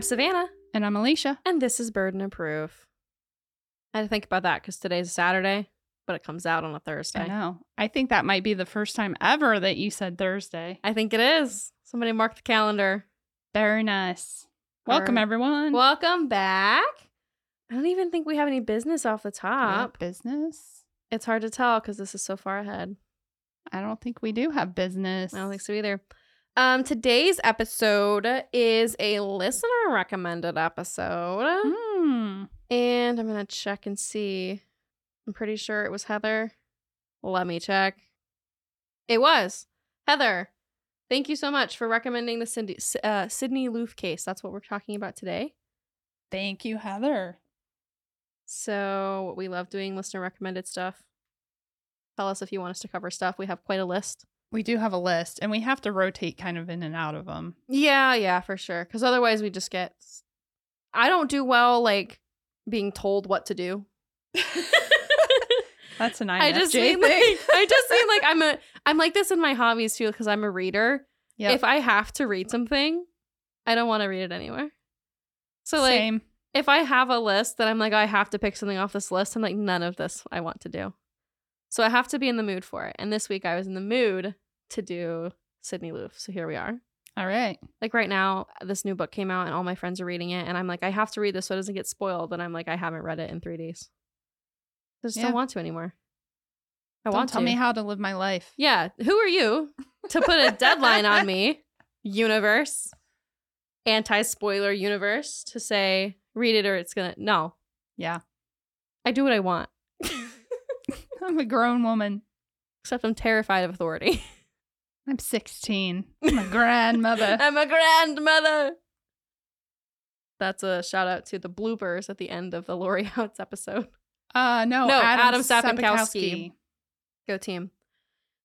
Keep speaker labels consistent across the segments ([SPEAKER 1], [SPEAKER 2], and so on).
[SPEAKER 1] Thursday.
[SPEAKER 2] Hello, hello.
[SPEAKER 1] I'm Savannah,
[SPEAKER 2] And I'm Elysia.
[SPEAKER 1] and this is Burden of Proof. I had to think about that because today's Saturday, but it comes out on a Thursday.
[SPEAKER 2] I know. I think that might be the first time ever that you said Thursday.
[SPEAKER 1] I think it is. Somebody mark the calendar.
[SPEAKER 2] Very nice. Welcome,
[SPEAKER 1] right.
[SPEAKER 2] everyone.
[SPEAKER 1] Welcome back. I don't even think we have any business off the top.
[SPEAKER 2] business.
[SPEAKER 1] It's hard to tell because this is so far ahead.
[SPEAKER 2] I don't think we do have business.
[SPEAKER 1] I don't think so either. Um, today's episode is a listener recommended episode.
[SPEAKER 2] Hmm.
[SPEAKER 1] And I'm gonna check and see. I'm pretty sure it was Heather. Let me check. It was Heather. Thank you so much for recommending the Cindy, uh, Sydney Loofe case. That's what we're talking about today.
[SPEAKER 2] Thank you, Heather.
[SPEAKER 1] So we love doing listener recommended stuff. Tell us if you want us to cover stuff. We have quite a list.
[SPEAKER 2] We do have a list, and we have to rotate kind of in and out of them.
[SPEAKER 1] Yeah, yeah, for sure. Because otherwise, we just get. I don't do well like being told what to do.
[SPEAKER 2] That's an INFJ
[SPEAKER 1] I just mean like I just mean like I'm a I'm like this in my hobbies too because I'm a reader.
[SPEAKER 2] Yep.
[SPEAKER 1] If I have to read something, I don't want to read it anywhere. So like
[SPEAKER 2] Same.
[SPEAKER 1] if I have a list that I'm like I have to pick something off this list, I'm like none of this I want to do. So I have to be in the mood for it. And this week I was in the mood to do Sydney Loofe. So here we are.
[SPEAKER 2] All right.
[SPEAKER 1] Like right now, this new book came out and all my friends are reading it, and I'm like, I have to read this so it doesn't get spoiled. And I'm like, I haven't read it in three days. I just
[SPEAKER 2] Yeah.
[SPEAKER 1] don't want to anymore. I
[SPEAKER 2] Don't
[SPEAKER 1] want
[SPEAKER 2] tell
[SPEAKER 1] to.
[SPEAKER 2] me how to live my life.
[SPEAKER 1] Yeah, who are you to put a deadline on me, universe, anti spoiler universe, to say read it or it's gonna. No,
[SPEAKER 2] Yeah.
[SPEAKER 1] I do what I want,
[SPEAKER 2] I'm a grown woman.
[SPEAKER 1] except I'm terrified of authority.
[SPEAKER 2] I'm 16. I'm a grandmother.
[SPEAKER 1] I'm a grandmother. That's a shout out to the bloopers at the end of the Lori Outs episode.
[SPEAKER 2] Uh, no,
[SPEAKER 1] No,
[SPEAKER 2] Adam,
[SPEAKER 1] Adam Sapkowski.
[SPEAKER 2] Sapkowski.
[SPEAKER 1] Go team.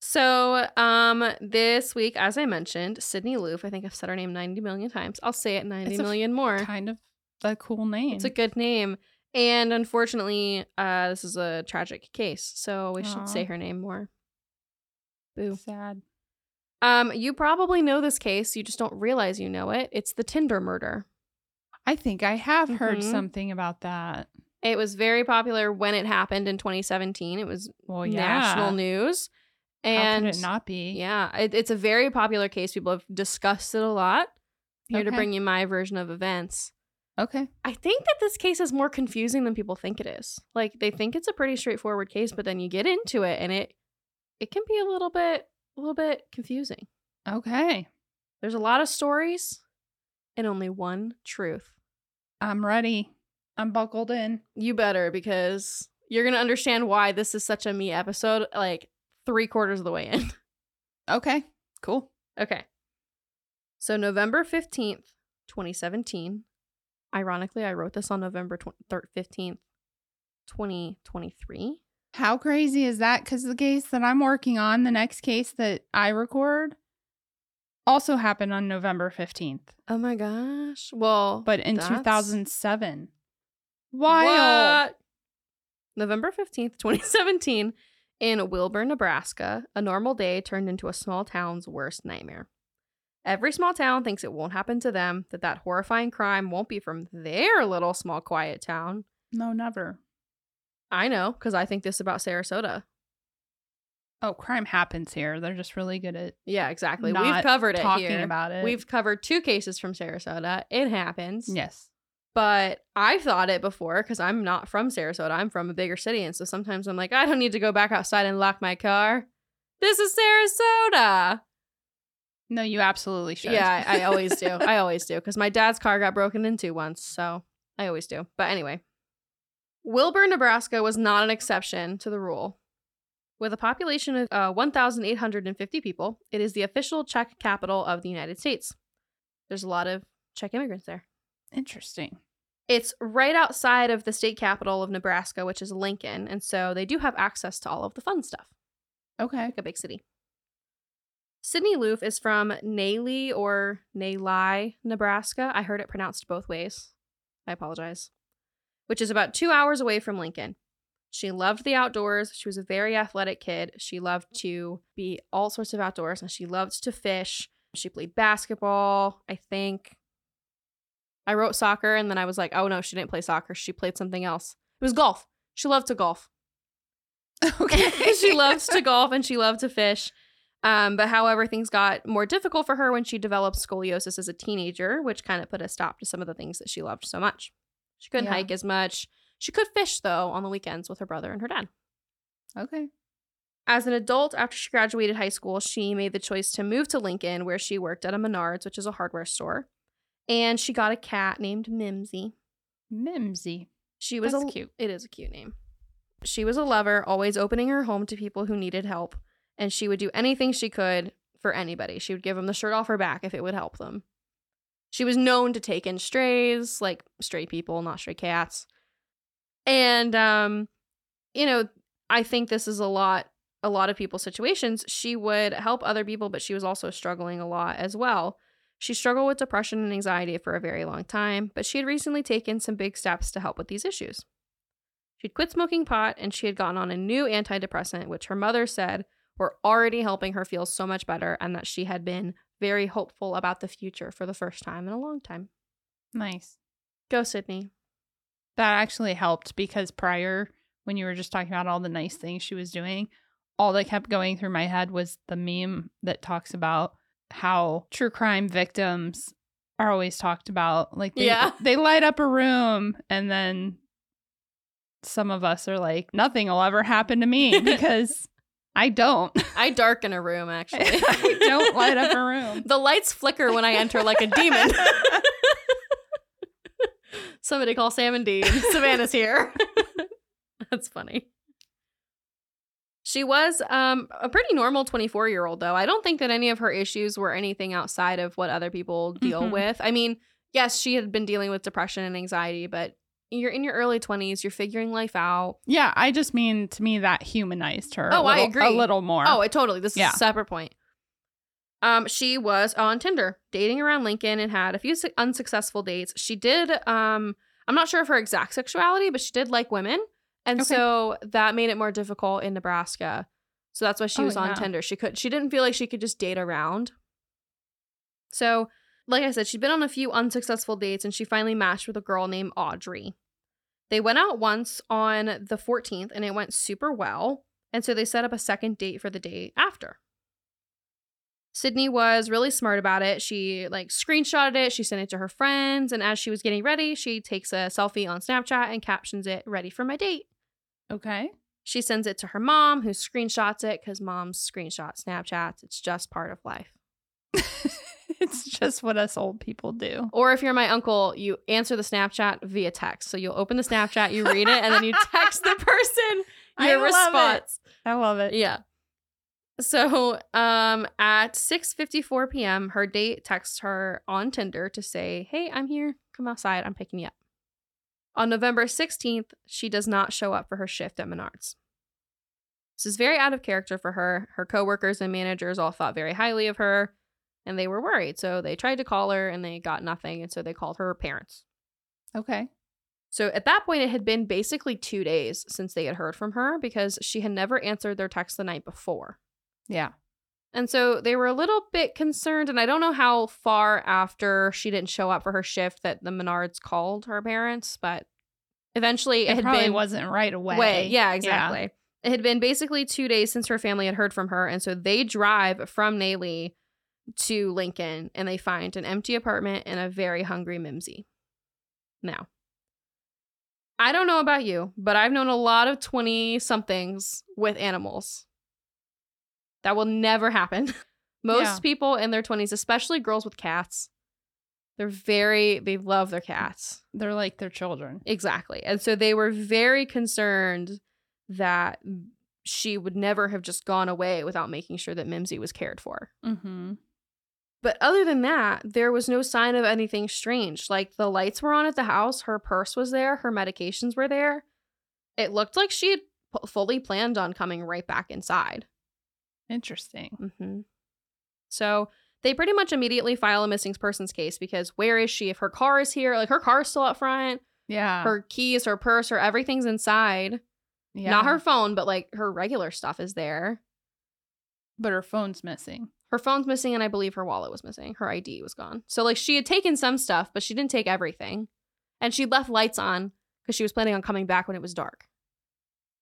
[SPEAKER 1] So, um, this week, as I mentioned, Sydney Loofe, I think I've said her name 90 million times. I'll say it 90
[SPEAKER 2] It's a f-
[SPEAKER 1] million more.
[SPEAKER 2] Kind of a cool name.
[SPEAKER 1] It's a good name. And unfortunately, uh, this is a tragic case, so we
[SPEAKER 2] Aw.
[SPEAKER 1] should say her name more. Boo.
[SPEAKER 2] sad.
[SPEAKER 1] Um, you probably know this case, you just don't realize you know it. It's the Tinder murder.
[SPEAKER 2] I think I have heard
[SPEAKER 1] Mhm.
[SPEAKER 2] something about that.
[SPEAKER 1] It was very popular when it happened in 2017. It was
[SPEAKER 2] Well, yeah.
[SPEAKER 1] national news.
[SPEAKER 2] How
[SPEAKER 1] And
[SPEAKER 2] could it not be?
[SPEAKER 1] Yeah, it, it's a very popular case. People have discussed it a lot. Here to bring you my version of events.
[SPEAKER 2] Okay.
[SPEAKER 1] I think that this case is more confusing than people think it is. Like they think it's a pretty straightforward case, but then you get into it and it it can be a little bit a little bit confusing.
[SPEAKER 2] Okay.
[SPEAKER 1] There's a lot of stories and only one truth.
[SPEAKER 2] I'm ready. I'm buckled in.
[SPEAKER 1] You better because you're gonna understand why this is such a me episode. Like three quarters of the way in.
[SPEAKER 2] Okay. Cool.
[SPEAKER 1] Okay. So November 15th, 2017. Ironically, I wrote this on November 20, 15th, 2023.
[SPEAKER 2] How crazy is that? Because the case that I'm working on, the next case that I record, also happened on November 15th,
[SPEAKER 1] Oh my gosh. Well,
[SPEAKER 2] but in
[SPEAKER 1] that's-
[SPEAKER 2] 2007. Wild.
[SPEAKER 1] What? November 15th, 2017, in Wilber, Nebraska, a normal day turned into a small town's worst nightmare. Every small town thinks it won't happen to them, that that horrifying crime won't be from their little small quiet town.
[SPEAKER 2] No, never.
[SPEAKER 1] I know, because I think this about Sarasota.
[SPEAKER 2] Oh, crime happens here. They're just really good at
[SPEAKER 1] Yeah, exactly. We've covered it
[SPEAKER 2] talking
[SPEAKER 1] here.
[SPEAKER 2] about it.
[SPEAKER 1] We've covered two cases from Sarasota. It happens.
[SPEAKER 2] yes.
[SPEAKER 1] But I've thought it before because I'm not from Sarasota. I'm from a bigger city. And so sometimes I'm like, I don't need to go back outside and lock my car. This is Sarasota.
[SPEAKER 2] No, you absolutely should.
[SPEAKER 1] Yeah, I, I always do. I always do because my dad's car got broken into once. So I always do. But anyway, Wilber, Nebraska was not an exception to the rule. With a population of uh, 1,850 people, it is the official Czech capital of the United States. There's a lot of Czech immigrants there.
[SPEAKER 2] Interesting.
[SPEAKER 1] It's right outside of the state capital of Nebraska, which is Lincoln. And so they do have access to all of the fun stuff,
[SPEAKER 2] Okay.
[SPEAKER 1] like a big city. Sydney Loof is from Naily or Naili, Nebraska. I heard it pronounced both ways. I apologize. Which is about two hours away from Lincoln. She loved the outdoors. She was a very athletic kid. She loved to be all sorts of outdoors and she loved to fish. She played basketball, I think. I wrote soccer and then I was like, oh no, she didn't play soccer. She played something else. It was golf. She loved to golf.
[SPEAKER 2] Okay.
[SPEAKER 1] she loves to golf and she loved to fish. Um, but however, things got more difficult for her when she developed scoliosis as a teenager, which kind of put a stop to some of the things that she loved so much. She couldn't
[SPEAKER 2] Yeah.
[SPEAKER 1] hike as much. She could fish though on the weekends with her brother and her dad.
[SPEAKER 2] Okay.
[SPEAKER 1] As an adult, after she graduated high school, she made the choice to move to Lincoln, where she worked at a Menards, which is a hardware store. And she got a cat named Mimsy.
[SPEAKER 2] Mimsy.
[SPEAKER 1] She was
[SPEAKER 2] That's
[SPEAKER 1] a,
[SPEAKER 2] cute.
[SPEAKER 1] It is a cute name. She was a lover, always opening her home to people who needed help, and she would do anything she could for anybody. She would give them the shirt off her back if it would help them. She was known to take in strays, like stray people, not stray cats. And um, you know, I think this is a lot a lot of people's situations. She would help other people, but she was also struggling a lot as well. She struggled with depression and anxiety for a very long time, but she had recently taken some big steps to help with these issues. She'd quit smoking pot and she had gotten on a new antidepressant, which her mother said were already helping her feel so much better and that she had been very hopeful about the future for the first time in a long time.
[SPEAKER 2] Nice.
[SPEAKER 1] Go, Sydney.
[SPEAKER 2] That actually helped because prior, when you were just talking about all the nice things she was doing, all that kept going through my head was the meme that talks about how true crime victims are always talked about. Like they,
[SPEAKER 1] Yeah.
[SPEAKER 2] they light up a room and then some of us are like, nothing will ever happen to me because I don't.
[SPEAKER 1] I darken a room, actually.
[SPEAKER 2] I don't light up a room.
[SPEAKER 1] The lights flicker when I enter like a demon. Somebody call Sam and Dean. Savannah's here. That's funny. She was um, a pretty normal 24 year old, though. I don't think that any of her issues were anything outside of what other people deal
[SPEAKER 2] Mhm.
[SPEAKER 1] with. I mean, yes, she had been dealing with depression and anxiety, but you're in your early 20s, you're figuring life out.
[SPEAKER 2] Yeah, I just mean to me that humanized her.
[SPEAKER 1] Oh,
[SPEAKER 2] a
[SPEAKER 1] I
[SPEAKER 2] little-
[SPEAKER 1] agree.
[SPEAKER 2] A little more.
[SPEAKER 1] Oh, it totally. This is a separate point. Um, she was on Tinder, dating around Lincoln, and had a few su- unsuccessful dates. She did. Um, I'm not sure of her exact sexuality, but she did like women, and
[SPEAKER 2] Okay.
[SPEAKER 1] so that made it more difficult in Nebraska. So that's why she
[SPEAKER 2] Oh,
[SPEAKER 1] was on
[SPEAKER 2] yeah.
[SPEAKER 1] Tinder. She could. She didn't feel like she could just date around. So, like I said, she'd been on a few unsuccessful dates, and she finally matched with a girl named Audrey. They went out once on the 14th, and it went super well. And so they set up a second date for the day after. Sydney was really smart about it. She like screenshotted it, she sent it to her friends, and as she was getting ready, she takes a selfie on Snapchat and captions it, ready for my date.
[SPEAKER 2] Okay.
[SPEAKER 1] She sends it to her mom, who screenshots it because moms screenshot Snapchats. It's just part of life.
[SPEAKER 2] it's just what us old people do.
[SPEAKER 1] Or if you're my uncle, you answer the Snapchat via text. So you'll open the Snapchat, you read it, and then you text the person your I
[SPEAKER 2] love it.
[SPEAKER 1] response.
[SPEAKER 2] I love it.
[SPEAKER 1] Yeah. So, um, at 6:54 p.m., her date texts her on Tinder to say, "Hey, I'm here. Come outside. I'm picking you up." On November 16th, she does not show up for her shift at Menards. This is very out of character for her. Her coworkers and managers all thought very highly of her, and they were worried. So they tried to call her, and they got nothing. And so they called her parents.
[SPEAKER 2] Okay.
[SPEAKER 1] So at that point, it had been basically two days since they had heard from her because she had never answered their text the night before.
[SPEAKER 2] Yeah.
[SPEAKER 1] And so they were a little bit concerned. And I don't know how far after she didn't show up for her shift that the Menards called her parents, but eventually it,
[SPEAKER 2] It,
[SPEAKER 1] had
[SPEAKER 2] probably
[SPEAKER 1] been
[SPEAKER 2] wasn't right away.
[SPEAKER 1] way. Yeah, exactly. It had been basically two days since her family had heard from her. And so they drive from Naley to Lincoln and they find an empty apartment and a very hungry Mimsy. Now, I don't know about you, but I've known a lot of 20 somethings with animals. That will never happen. Most
[SPEAKER 2] Yeah.
[SPEAKER 1] people in their 20s, especially girls with cats, they're very, they love their cats.
[SPEAKER 2] They're like their children.
[SPEAKER 1] Exactly. And so they were very concerned that she would never have just gone away without making sure that Mimsy was cared for.
[SPEAKER 2] Mm-hmm.
[SPEAKER 1] But other than that, there was no sign of anything strange. Like the lights were on at the house, her purse was there, her medications were there. It looked like she had p- fully planned on coming right back inside.
[SPEAKER 2] Interesting.
[SPEAKER 1] hmm So they pretty much immediately file a missing persons case because where is she? If her car is here, like her car's still up front,
[SPEAKER 2] Yeah.
[SPEAKER 1] her keys, her purse, her everything's inside.
[SPEAKER 2] yeah.
[SPEAKER 1] Not her phone, but like her regular stuff is there.
[SPEAKER 2] but her phone's missing.
[SPEAKER 1] Her phone's missing, and I believe her wallet was missing. Her ID was gone. So, like, she had taken some stuff, but she didn't take everything. And she left lights on because she was planning on coming back when it was dark.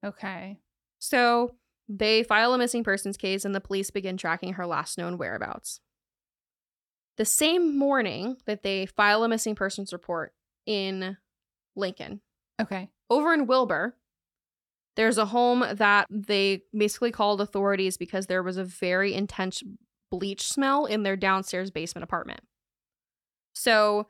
[SPEAKER 2] Okay.
[SPEAKER 1] So, they file a missing persons case, and the police begin tracking her last known whereabouts. The same morning that they file a missing persons report in Lincoln,
[SPEAKER 2] Okay.
[SPEAKER 1] over in Wilber, there's a home that they basically called authorities because there was a very intense bleach smell in their downstairs basement apartment. So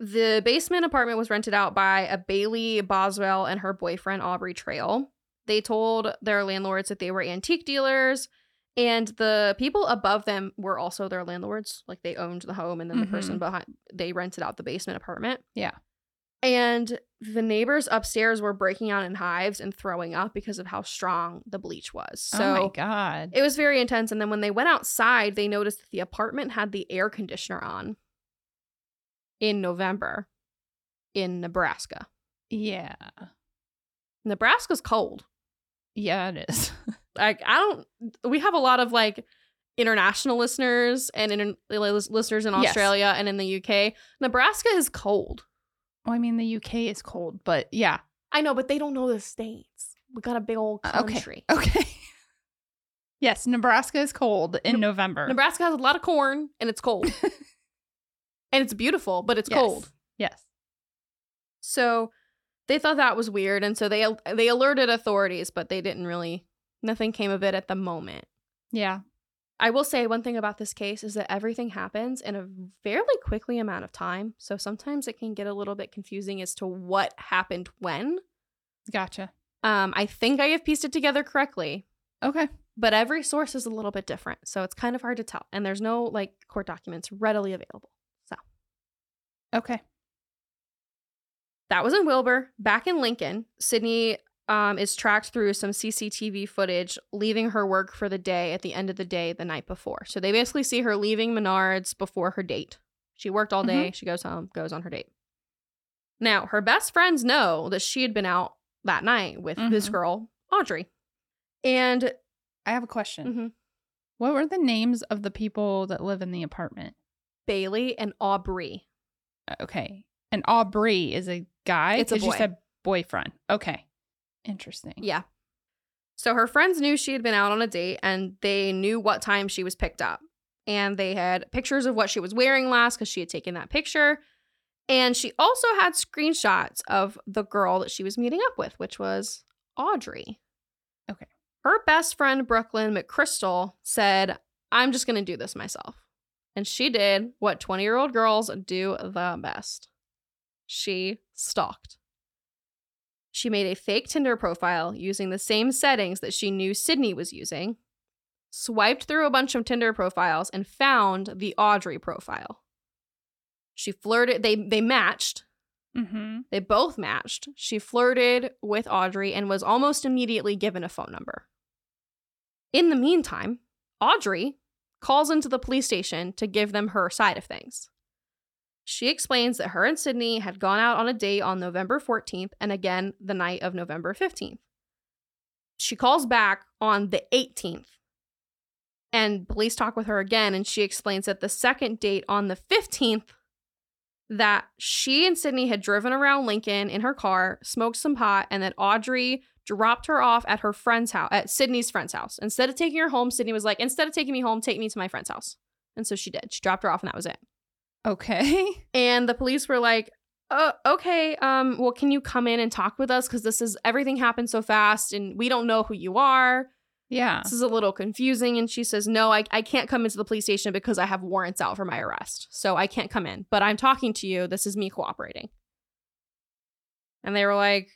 [SPEAKER 1] the basement apartment was rented out by a Bailey Boswell and her boyfriend Aubrey Trail. They told their landlords that they were antique dealers and the people above them were also their landlords, like they owned the home and then the person mm-hmm. behind they rented out the basement apartment.
[SPEAKER 2] Yeah.
[SPEAKER 1] And the neighbors upstairs were breaking out in hives and throwing up because of how strong the bleach was. So
[SPEAKER 2] oh my god.
[SPEAKER 1] it was very intense. And then when they went outside, they noticed that the apartment had the air conditioner on in November in Nebraska.
[SPEAKER 2] yeah.
[SPEAKER 1] Nebraska's cold.
[SPEAKER 2] Yeah, it is.
[SPEAKER 1] Like, I don't, we have a lot of like international listeners and inter- listeners in
[SPEAKER 2] Yes.
[SPEAKER 1] Australia and in the UK. Nebraska is cold.
[SPEAKER 2] Well, I mean, the UK is cold, but yeah.
[SPEAKER 1] I know, but they don't know the states. We got a big old
[SPEAKER 2] Uh, okay.
[SPEAKER 1] country.
[SPEAKER 2] Okay. yes, Nebraska is cold in
[SPEAKER 1] Ne-
[SPEAKER 2] November.
[SPEAKER 1] Nebraska has a lot of corn and it's cold. and it's beautiful, but it's
[SPEAKER 2] Yes.
[SPEAKER 1] cold.
[SPEAKER 2] Yes.
[SPEAKER 1] So they thought that was weird and so they they alerted authorities, but they didn't really nothing came of it at the moment.
[SPEAKER 2] Yeah.
[SPEAKER 1] I will say one thing about this case is that everything happens in a fairly quickly amount of time. So sometimes it can get a little bit confusing as to what happened when.
[SPEAKER 2] Gotcha.
[SPEAKER 1] Um, I think I have pieced it together correctly,
[SPEAKER 2] Okay.
[SPEAKER 1] but every source is a little bit different. So it's kind of hard to tell. And there's no like court documents readily available. So
[SPEAKER 2] Okay.
[SPEAKER 1] that was in Wilber. Back in Lincoln, Sydney um, is tracked through some CCTV footage, leaving her work for the day at the end of the day the night before. So they basically see her leaving Menards before her date. She worked all day. She goes home, goes on her date. Now, her best friends know that she had been out that night with this
[SPEAKER 2] Mhm.
[SPEAKER 1] girl, Audrey. And
[SPEAKER 2] I have a question.
[SPEAKER 1] mhm,
[SPEAKER 2] What were the names of the people that live in the apartment?
[SPEAKER 1] Bailey and Aubrey.
[SPEAKER 2] Uh, Okay. And Aubrey is a guy?
[SPEAKER 1] It's a
[SPEAKER 2] 'Cause you said boyfriend. Okay. Interesting.
[SPEAKER 1] Yeah. So her friends knew she had been out on a date and they knew what time she was picked up. And they had pictures of what she was wearing last because she had taken that picture. And she also had screenshots of the girl that she was meeting up with, which was Audrey.
[SPEAKER 2] Okay.
[SPEAKER 1] Her best friend, Brooklyn McChrystal, said, I'm just going to do this myself. And she did what 20 year old girls do the best she stalked. She made a fake Tinder profile using the same settings that she knew Sydney was using, swiped through a bunch of Tinder profiles, and found the Audrey profile. She flirted, they they matched.
[SPEAKER 2] Mm-hmm.
[SPEAKER 1] They both matched. She flirted with Audrey and was almost immediately given a phone number. In the meantime, Audrey calls into the police station to give them her side of things. She explains that her and Sydney had gone out on a date on November 14th and again the night of November 15th. She calls back on the 18th and police talk with her again and she explains that the second date on the 15th that she and Sydney had driven around Lincoln in her car, smoked some pot, and that Audrey dropped her off at her friend's house, at Sydney's friend's house. Instead of taking her home, Sydney was like, instead of taking me home, take me to my friend's house. And so she did. She dropped her off and that was it.
[SPEAKER 2] Okay.
[SPEAKER 1] And the police were like, uh, okay, um, well, can you come in and talk with us? Because this is everything happened so fast and we don't know who you are.
[SPEAKER 2] Yeah.
[SPEAKER 1] This is a little confusing. And she says, No, I, I can't come into the police station because I have warrants out for my arrest. So I can't come in. But I'm talking to you. This is me cooperating. And they were like,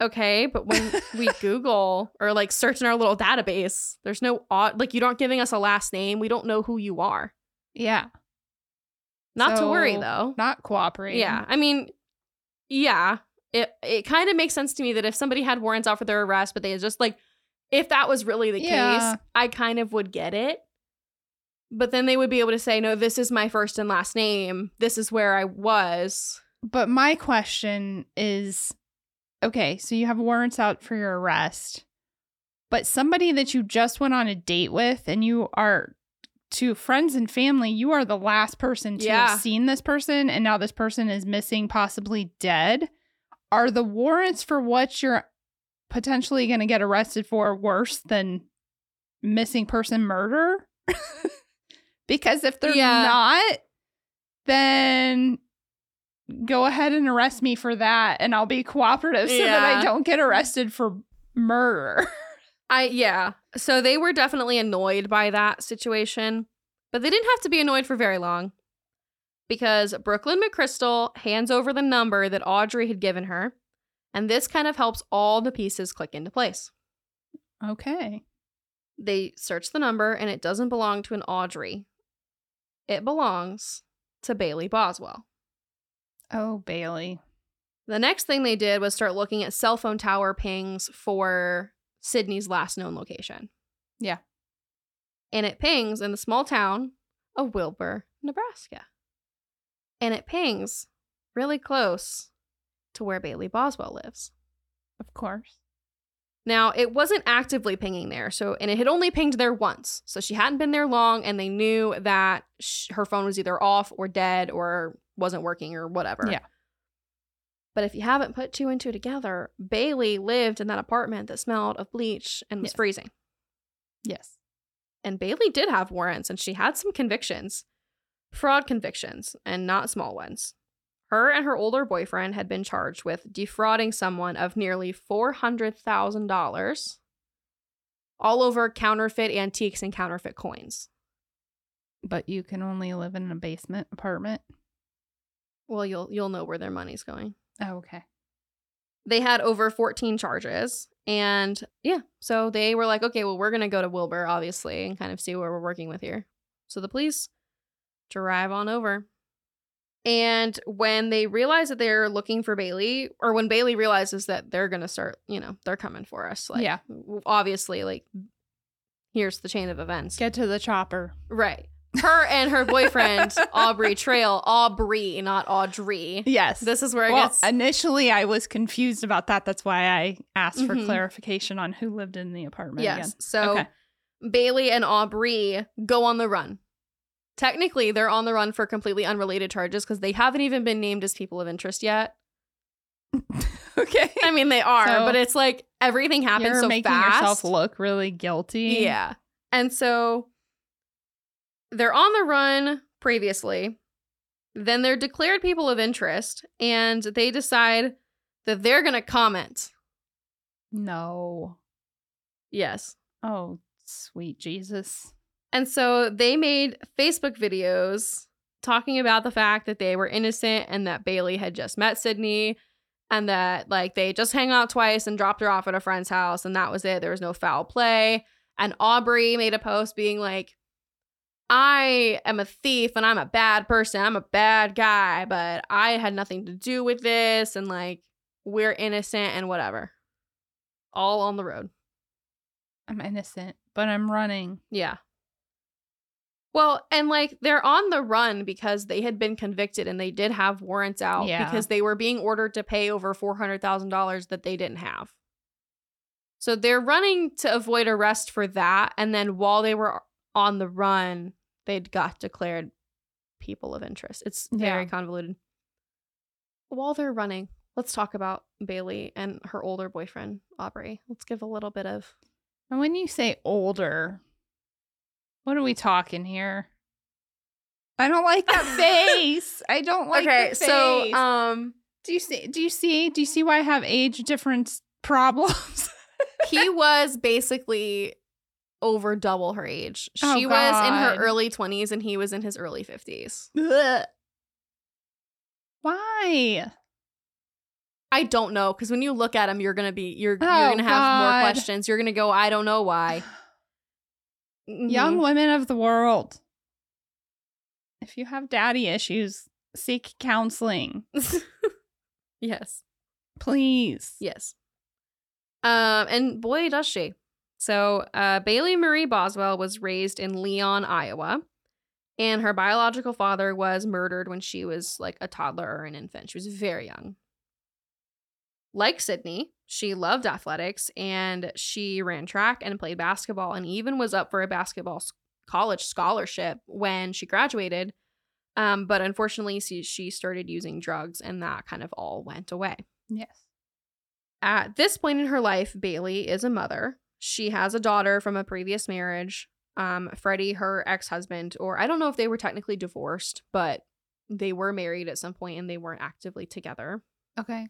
[SPEAKER 1] Okay, but when we Google or like search in our little database, there's no odd, like, you aren't giving us a last name. We don't know who you are.
[SPEAKER 2] Yeah.
[SPEAKER 1] Not to worry though.
[SPEAKER 2] Not cooperating.
[SPEAKER 1] Yeah. I mean, yeah. It it kind of makes sense to me that if somebody had warrants out for their arrest, but they just like if that was really the
[SPEAKER 2] Yeah.
[SPEAKER 1] case, I kind of would get it. But then they would be able to say, no, this is my first and last name. This is where I was.
[SPEAKER 2] But my question is okay, so you have warrants out for your arrest. But somebody that you just went on a date with and you are to friends and family, you are the last person to
[SPEAKER 1] Yeah.
[SPEAKER 2] have seen this person and now this person is missing, possibly dead. Are the warrants for what you're potentially going to get arrested for worse than missing person murder? because if they're
[SPEAKER 1] Yeah.
[SPEAKER 2] not, then go ahead and arrest me for that and I'll be cooperative so that I don't get arrested for murder.
[SPEAKER 1] I yeah. So they were definitely annoyed by that situation, but they didn't have to be annoyed for very long. Because Brooklyn McChrystal hands over the number that Audrey had given her, and this kind of helps all the pieces click into place.
[SPEAKER 2] okay.
[SPEAKER 1] They search the number and it doesn't belong to an Audrey. It belongs to Bailey Boswell.
[SPEAKER 2] Oh, Bailey.
[SPEAKER 1] The next thing they did was start looking at cell phone tower pings for Sydney's last known location.
[SPEAKER 2] Yeah.
[SPEAKER 1] And it pings in the small town of Wilber, Nebraska. And it pings really close to where Bailey Boswell lives.
[SPEAKER 2] Of course.
[SPEAKER 1] Now, it wasn't actively pinging there, so and it had only pinged there once. So she hadn't been there long and they knew that sh- her phone was either off or dead or wasn't working or whatever.
[SPEAKER 2] Yeah.
[SPEAKER 1] But if you haven't put two and two together, Bailey lived in that apartment that smelled of bleach and was
[SPEAKER 2] Yes.
[SPEAKER 1] freezing.
[SPEAKER 2] Yes.
[SPEAKER 1] And Bailey did have warrants and she had some convictions, fraud convictions, and not small ones. Her and her older boyfriend had been charged with defrauding someone of nearly $400,000 all over counterfeit antiques and counterfeit coins.
[SPEAKER 2] But you can only live in a basement apartment.
[SPEAKER 1] Well, you'll you'll know where their money's going.
[SPEAKER 2] Oh, okay.
[SPEAKER 1] They had over 14 charges and yeah, so they were like, "Okay, well, we're going to go to Wilber obviously and kind of see what we're working with here." So the police drive on over. And when they realize that they're looking for Bailey, or when Bailey realizes that they're gonna start, you know, they're coming for us. Like,
[SPEAKER 2] Yeah.
[SPEAKER 1] obviously, like, here's the chain of events.
[SPEAKER 2] Get to the chopper.
[SPEAKER 1] right. Her and her boyfriend Aubrey Trail, Aubrey, not Audrey.
[SPEAKER 2] Yes.
[SPEAKER 1] This is where it
[SPEAKER 2] well,
[SPEAKER 1] gets.
[SPEAKER 2] initially I was confused about that. That's why I asked for
[SPEAKER 1] Mhm.
[SPEAKER 2] clarification on who lived in the apartment
[SPEAKER 1] yes.
[SPEAKER 2] again.
[SPEAKER 1] So
[SPEAKER 2] Okay.
[SPEAKER 1] Bailey and Aubrey go on the run. Technically, they're on the run for completely unrelated charges because they haven't even been named as people of interest yet.
[SPEAKER 2] okay.
[SPEAKER 1] I mean, they are,
[SPEAKER 2] So-
[SPEAKER 1] but it's like everything happens
[SPEAKER 2] You're
[SPEAKER 1] so
[SPEAKER 2] making
[SPEAKER 1] fast.
[SPEAKER 2] yourself look really guilty.
[SPEAKER 1] Yeah. And so they're on the run previously. Then they're declared people of interest and they decide that they're going to comment.
[SPEAKER 2] No.
[SPEAKER 1] Yes.
[SPEAKER 2] Oh, sweet Jesus.
[SPEAKER 1] And so they made Facebook videos talking about the fact that they were innocent and that Bailey had just met Sydney and that like they just hang out twice and dropped her off at a friend's house and that was it. There was no foul play. And Aubrey made a post being like, I am a thief and I'm a bad person. I'm a bad guy, but I had nothing to do with this and like we're innocent and whatever. All on the road.
[SPEAKER 2] I'm innocent, but I'm running.
[SPEAKER 1] Yeah. Well, and like they're on the run because they had been convicted and they did have warrants out
[SPEAKER 2] Yeah.
[SPEAKER 1] because they were being ordered to pay over $400,000 that they didn't have. So they're running to avoid arrest for that. And then while they were on the run, they'd got declared people of interest. It's very
[SPEAKER 2] Yeah.
[SPEAKER 1] convoluted. While they're running, let's talk about Bailey and her older boyfriend, Aubrey. Let's give a little bit of
[SPEAKER 2] And when you say older, what are we talking here? I don't like that face. I don't like that face.
[SPEAKER 1] okay,
[SPEAKER 2] the
[SPEAKER 1] so um
[SPEAKER 2] do you see do you see do you see why I have age difference problems?
[SPEAKER 1] he was basically over double her age. She
[SPEAKER 2] Oh,
[SPEAKER 1] was in her early 20s and he was in his early 50s.
[SPEAKER 2] Ugh. why?
[SPEAKER 1] I don't know because when you look at him, you're gonna be you're
[SPEAKER 2] Oh,
[SPEAKER 1] you're gonna have more questions. You're gonna go, I don't know why.
[SPEAKER 2] Young
[SPEAKER 1] Mhm.
[SPEAKER 2] women of the world. If you have daddy issues, seek counseling.
[SPEAKER 1] yes,
[SPEAKER 2] Please.
[SPEAKER 1] yes. Um, and boy, does she. So, uh, Bailey Marie Boswell was raised in Leon, Iowa, and her biological father was murdered when she was like a toddler or an infant. She was very young. Like Sydney, she loved athletics and she ran track and played basketball and even was up for a basketball college scholarship when she graduated. Um, but unfortunately, she, she started using drugs and that kind of all went away.
[SPEAKER 2] Yes.
[SPEAKER 1] At this point in her life, Bailey is a mother. She has a daughter from a previous marriage. Um, Freddie, her ex husband, or I don't know if they were technically divorced, but they were married at some point and they weren't actively together.
[SPEAKER 2] Okay.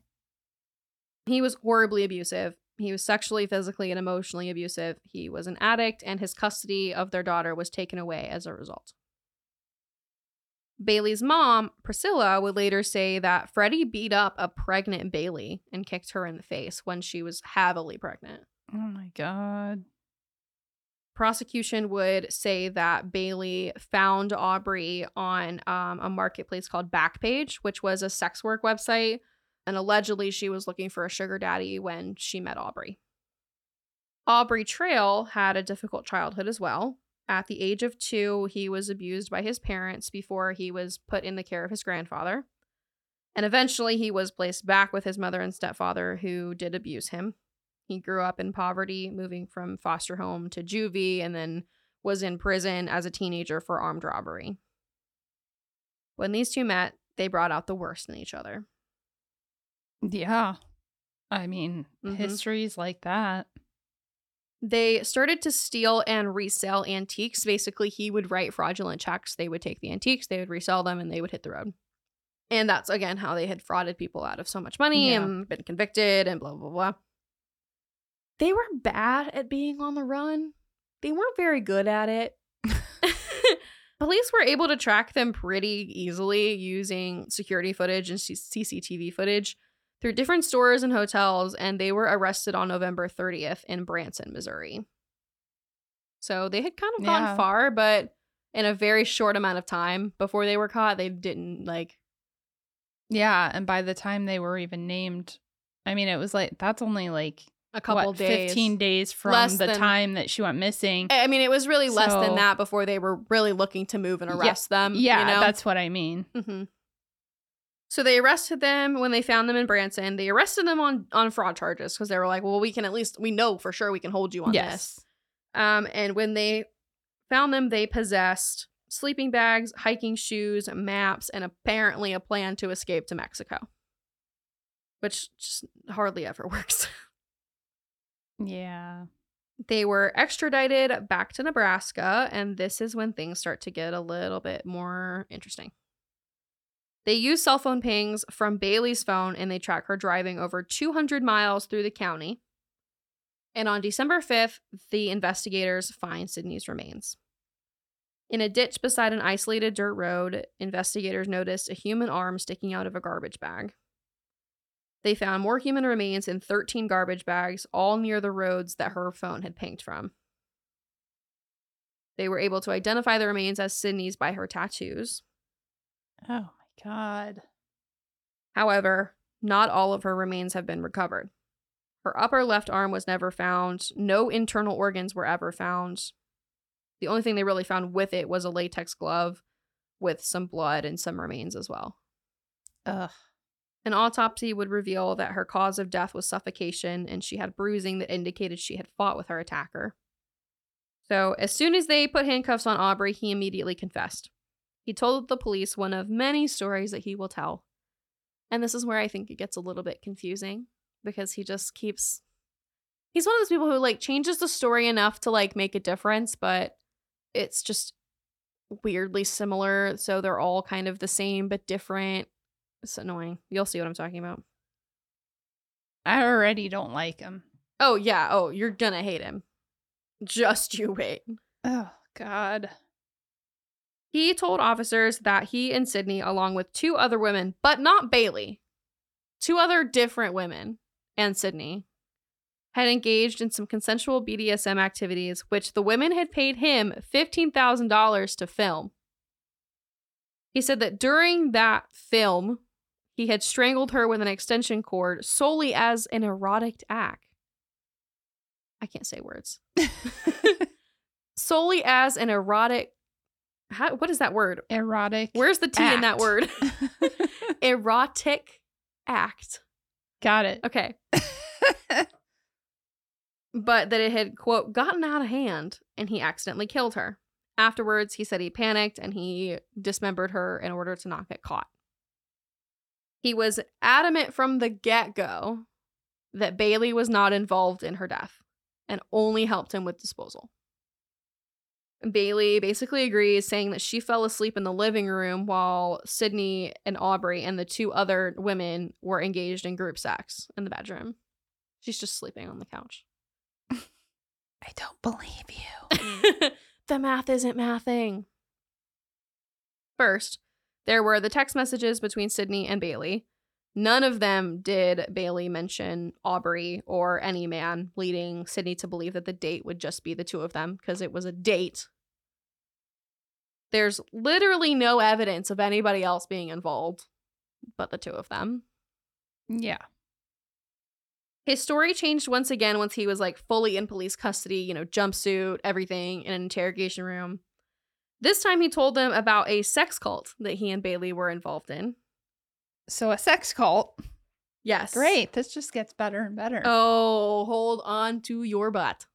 [SPEAKER 1] He was horribly abusive. He was sexually, physically, and emotionally abusive. He was an addict, and his custody of their daughter was taken away as a result. Bailey's mom, Priscilla, would later say that Freddie beat up a pregnant Bailey and kicked her in the face when she was heavily pregnant.
[SPEAKER 2] Oh my god.
[SPEAKER 1] Prosecution would say that Bailey found Aubrey on um, a marketplace called Backpage, which was a sex work website, and allegedly she was looking for a sugar daddy when she met Aubrey. Aubrey Trail had a difficult childhood as well. At the age of two, he was abused by his parents before he was put in the care of his grandfather. And eventually, he was placed back with his mother and stepfather, who did abuse him. He grew up in poverty, moving from foster home to juvie, and then was in prison as a teenager for armed robbery. When these two met, they brought out the worst in each other.
[SPEAKER 2] Yeah. I mean,
[SPEAKER 1] Mhm.
[SPEAKER 2] histories like that.
[SPEAKER 1] They started to steal and resell antiques. Basically, he would write fraudulent checks. They would take the antiques, they would resell them, and they would hit the road. And that's again how they had frauded people out of so much money
[SPEAKER 2] Yeah.
[SPEAKER 1] and been convicted and blah, blah, blah. They were bad at being on the run. They weren't very good at it. Police were able to track them pretty easily using security footage and CCTV footage through different stores and hotels, and they were arrested on November 30th in Branson, Missouri. So they had kind of gone
[SPEAKER 2] Yeah.
[SPEAKER 1] far, but in a very short amount of time before they were caught, they didn't like.
[SPEAKER 2] Yeah, and by the time they were even named, I mean, it was like that's only like
[SPEAKER 1] A couple
[SPEAKER 2] what,
[SPEAKER 1] days.
[SPEAKER 2] 15 days from
[SPEAKER 1] Less
[SPEAKER 2] the
[SPEAKER 1] than-
[SPEAKER 2] time that she went missing.
[SPEAKER 1] I mean, it was really less than that before they were really looking to move and
[SPEAKER 2] Yeah.
[SPEAKER 1] arrest them.
[SPEAKER 2] yeah,
[SPEAKER 1] you know?
[SPEAKER 2] that's what I mean.
[SPEAKER 1] hmm So they arrested them when they found them in Branson. They arrested them on on fraud charges because they were like, "Well, we can at least we know for sure we can hold you on this." Um, and when they found them, they possessed sleeping bags, hiking shoes, maps, and apparently a plan to escape to Mexico, which just hardly ever works.
[SPEAKER 2] Yeah.
[SPEAKER 1] they were extradited back to Nebraska, and this is when things start to get a little bit more interesting. They use cell phone pings from Bailey's phone and they track her driving over 200 miles through the county. And on December 5th, the investigators find Sydney's remains. In a ditch beside an isolated dirt road, investigators noticed a human arm sticking out of a garbage bag. They found more human remains in 13 garbage bags, all near the roads that her phone had pinged from. They were able to identify the remains as Sydney's by her tattoos.
[SPEAKER 2] Oh my god.
[SPEAKER 1] However, not all of her remains have been recovered. Her upper left arm was never found. No internal organs were ever found. The only thing they really found with it was a latex glove with some blood and some remains as well.
[SPEAKER 2] Ugh.
[SPEAKER 1] An autopsy would reveal that her cause of death was suffocation and she had bruising that indicated she had fought with her attacker. So, as soon as they put handcuffs on Aubrey, he immediately confessed. He told the police one of many stories that he will tell. And this is where I think it gets a little bit confusing because he just keeps. He's one of those people who like changes the story enough to like make a difference, but it's just weirdly similar. So they're all kind of the same but different. It's annoying. You'll see what I'm talking about.
[SPEAKER 2] I already don't like him.
[SPEAKER 1] Oh, yeah. Oh, you're gonna hate him. Just you wait.
[SPEAKER 2] Oh god.
[SPEAKER 1] He told officers that he and Sydney, along with two other women, but not Bailey, two other different women and Sydney, had engaged in some consensual BDSM activities, which the women had paid him $15,000 to film. He said that during that film, he had strangled her with an extension cord solely as an erotic act. I can't say words. solely as an erotic. How, what is that word?
[SPEAKER 2] Erotic.
[SPEAKER 1] Where's the T in that word? erotic act.
[SPEAKER 2] Got it.
[SPEAKER 1] Okay. but that it had, quote, gotten out of hand and he accidentally killed her. Afterwards, he said he panicked and he dismembered her in order to not get caught. He was adamant from the get go that Bailey was not involved in her death and only helped him with disposal. Bailey basically agrees, saying that she fell asleep in the living room while Sydney and Aubrey and the two other women were engaged in group sex in the bedroom. She's just sleeping on the couch.
[SPEAKER 2] I don't believe you.
[SPEAKER 1] the math isn't mathing. First, there were the text messages between Sydney and Bailey. None of them did Bailey mention Aubrey or any man, leading Sydney to believe that the date would just be the two of them because it was a date. There's literally no evidence of anybody else being involved but the two of them.
[SPEAKER 2] Yeah.
[SPEAKER 1] His story changed once again once he was like fully in police custody, you know, jumpsuit, everything in an interrogation room. This time he told them about a sex cult that he and Bailey were involved in.
[SPEAKER 2] So a sex cult.
[SPEAKER 1] Yes.
[SPEAKER 2] Great. This just gets better and better.
[SPEAKER 1] Oh, hold on to your butt.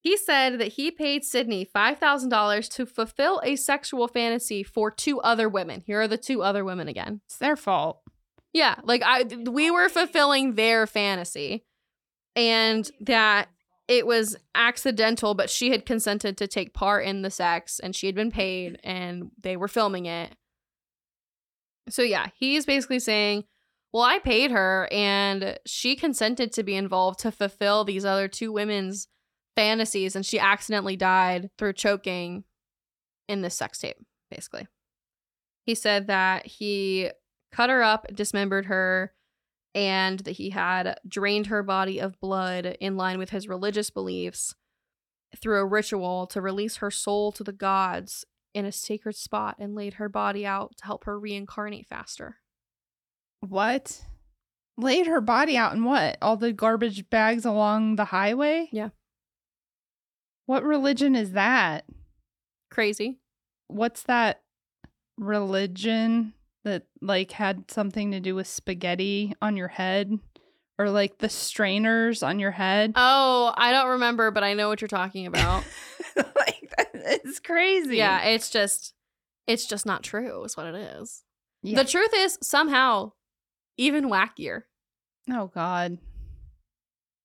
[SPEAKER 1] He said that he paid Sydney $5,000 to fulfill a sexual fantasy for two other women. Here are the two other women again.
[SPEAKER 2] It's their fault.
[SPEAKER 1] Yeah, like I we were fulfilling their fantasy and that it was accidental but she had consented to take part in the sex and she had been paid and they were filming it. So yeah, he's basically saying, "Well, I paid her and she consented to be involved to fulfill these other two women's fantasies and she accidentally died through choking in this sex tape, basically." He said that he cut her up, dismembered her, and that he had drained her body of blood in line with his religious beliefs through a ritual to release her soul to the gods in a sacred spot and laid her body out to help her reincarnate faster.
[SPEAKER 2] What? Laid her body out in what? All the garbage bags along the highway?
[SPEAKER 1] Yeah.
[SPEAKER 2] What religion is that?
[SPEAKER 1] Crazy.
[SPEAKER 2] What's that religion that like had something to do with spaghetti on your head or like the strainers on your head?
[SPEAKER 1] Oh, I don't remember, but I know what you're talking about.
[SPEAKER 2] like it's crazy.
[SPEAKER 1] yeah, it's just it's just not true, is what it is.
[SPEAKER 2] Yeah.
[SPEAKER 1] The truth is somehow even wackier.
[SPEAKER 2] oh god.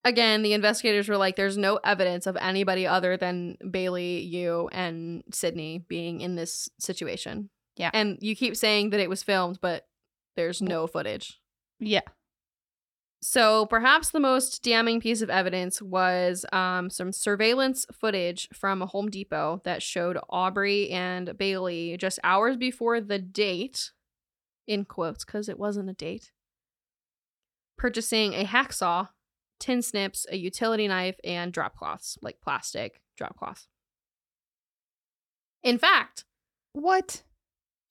[SPEAKER 1] again, the investigators were like, there's no evidence of anybody other than Bailey, you, and Sydney being in this situation.
[SPEAKER 2] Yeah.
[SPEAKER 1] And you keep saying that it was filmed, but there's no footage.
[SPEAKER 2] Yeah.
[SPEAKER 1] So perhaps the most damning piece of evidence was um, some surveillance footage from a Home Depot that showed Aubrey and Bailey just hours before the date, in quotes, because it wasn't a date, purchasing a hacksaw, tin snips, a utility knife, and drop cloths, like plastic drop cloths. In fact,
[SPEAKER 2] What?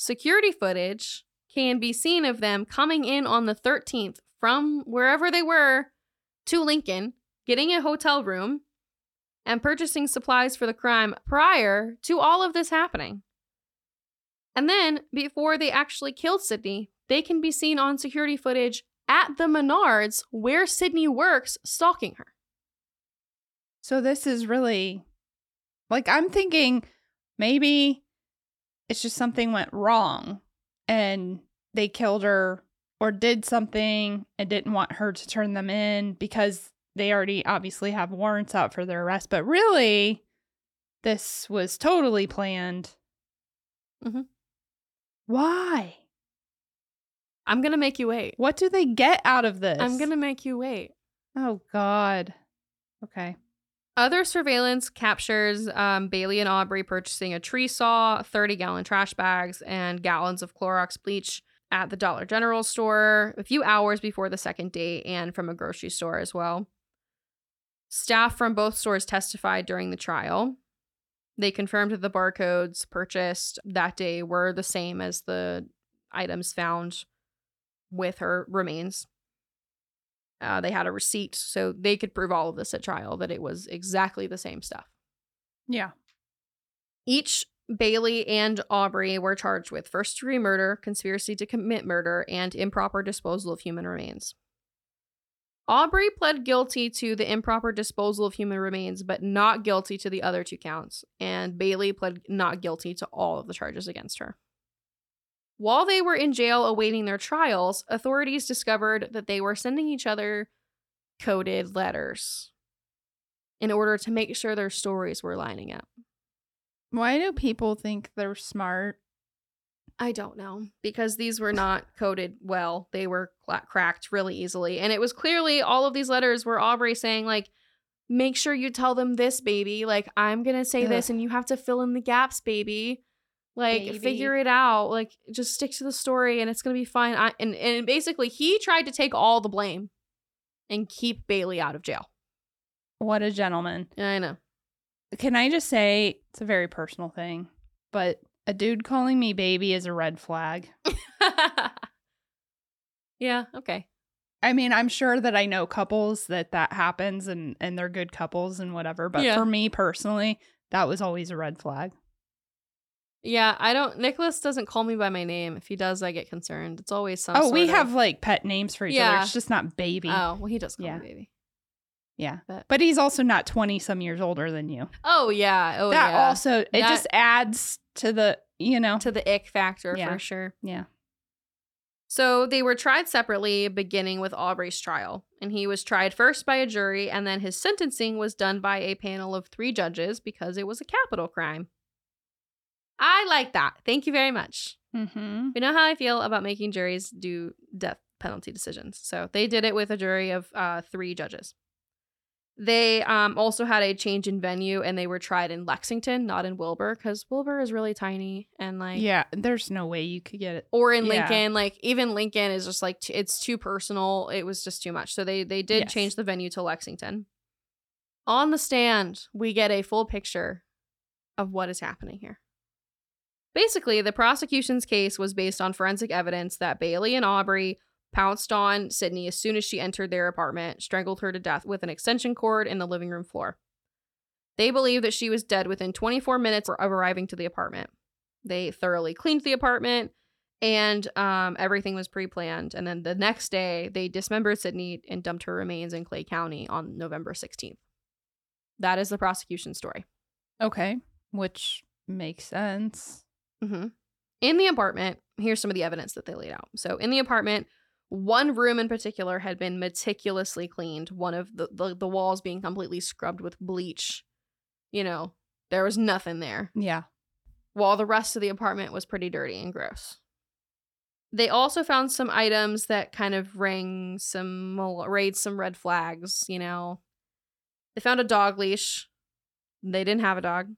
[SPEAKER 1] Security footage can be seen of them coming in on the 13th from wherever they were to Lincoln, getting a hotel room, and purchasing supplies for the crime prior to all of this happening. And then, before they actually killed Sydney, they can be seen on security footage at the Menards where Sydney works, stalking her.
[SPEAKER 2] So this is really like I'm thinking maybe it's just something went wrong and they killed her or did something and didn't want her to turn them in because they already obviously have warrants out for their arrest. But really, this was totally planned.
[SPEAKER 1] Mhm.
[SPEAKER 2] Why?
[SPEAKER 1] I'm gonna make you wait.
[SPEAKER 2] What do they get out of this?
[SPEAKER 1] I'm gonna make you wait.
[SPEAKER 2] Oh, God. Okay.
[SPEAKER 1] Other surveillance captures um, Bailey and Aubrey purchasing a tree saw, 30 gallon trash bags, and gallons of Clorox bleach at the Dollar General store a few hours before the second date and from a grocery store as well. Staff from both stores testified during the trial. They confirmed that the barcodes purchased that day were the same as the items found with her remains. Uh, they had a receipt, so they could prove all of this at trial that it was exactly the same stuff.
[SPEAKER 2] Yeah.
[SPEAKER 1] Each Bailey and Aubrey were charged with first degree murder, conspiracy to commit murder, and improper disposal of human remains. Aubrey pled guilty to the improper disposal of human remains, but not guilty to the other two counts. And Bailey pled not guilty to all of the charges against her. While they were in jail awaiting their trials, authorities discovered that they were sending each other coded letters in order to make sure their stories were lining up.
[SPEAKER 2] Why do people think they're smart?
[SPEAKER 1] I don't know because these were not coded well. They were cla- cracked really easily. And it was clearly all of these letters were Aubrey saying, like, make sure you tell them this, baby. Like, I'm going to say this and you have to fill in the gaps, baby. Like,
[SPEAKER 2] Baby.
[SPEAKER 1] figure it out. Like, just stick to the story and it's going to be fine. I, and, and basically, he tried to take all the blame and keep Bailey out of jail.
[SPEAKER 2] What a gentleman.
[SPEAKER 1] I know.
[SPEAKER 2] Can I just say it's a very personal thing, but a dude calling me baby is a red flag.
[SPEAKER 1] yeah, okay.
[SPEAKER 2] I mean, I'm sure that I know couples that that happens and and they're good couples and whatever, but
[SPEAKER 1] Yeah.
[SPEAKER 2] for me personally, that was always a red flag.
[SPEAKER 1] Yeah, I don't. Nicholas doesn't call me by my name. If he does, I get concerned. It's always some.
[SPEAKER 2] oh, we
[SPEAKER 1] of-
[SPEAKER 2] have like pet names for each other. It's just not baby.
[SPEAKER 1] Oh, well, he does call
[SPEAKER 2] Yeah.
[SPEAKER 1] me baby.
[SPEAKER 2] yeah.
[SPEAKER 1] but-
[SPEAKER 2] But he's also not 20 some years older than you.
[SPEAKER 1] Oh yeah. Oh
[SPEAKER 2] that
[SPEAKER 1] yeah.
[SPEAKER 2] also it
[SPEAKER 1] That-
[SPEAKER 2] just adds to the, you know.
[SPEAKER 1] to the ick factor
[SPEAKER 2] Yeah.
[SPEAKER 1] for sure.
[SPEAKER 2] yeah.
[SPEAKER 1] So they were tried separately, beginning with Aubrey's trial, and he was tried first by a jury, and then his sentencing was done by a panel of three judges because it was a capital crime. I like that. Thank you very much.
[SPEAKER 2] Mhm.
[SPEAKER 1] We know how I feel about making juries do death penalty decisions. So they did it with a jury of uh, three judges. They um, also had a change in venue and they were tried in Lexington, not in Wilber, because Wilber is really tiny and like,
[SPEAKER 2] Yeah, there's no way you could get it.
[SPEAKER 1] or in
[SPEAKER 2] Yeah.
[SPEAKER 1] Lincoln, like even Lincoln is just like t- it's too personal. It was just too much. So they they did
[SPEAKER 2] Yes.
[SPEAKER 1] change the venue to Lexington. On the stand, we get a full picture of what is happening here. Basically, the prosecution's case was based on forensic evidence that Bailey and Aubrey pounced on Sydney as soon as she entered their apartment, strangled her to death with an extension cord in the living room floor. They believe that she was dead within 24 minutes of arriving to the apartment. They thoroughly cleaned the apartment and um, everything was pre-planned. And then the next day, they dismembered Sydney and dumped her remains in Clay County on November 16th. That is the prosecution story.
[SPEAKER 2] Okay, which makes sense.
[SPEAKER 1] Hmm In the apartment, here's some of the evidence that they laid out. So, in the apartment, one room in particular had been meticulously cleaned. One of the, the the walls being completely scrubbed with bleach. You know, there was nothing there.
[SPEAKER 2] Yeah.
[SPEAKER 1] while the rest of the apartment was pretty dirty and gross. They also found some items that kind of rang some raised some red flags, you know. They found a dog leash. They didn't have a dog.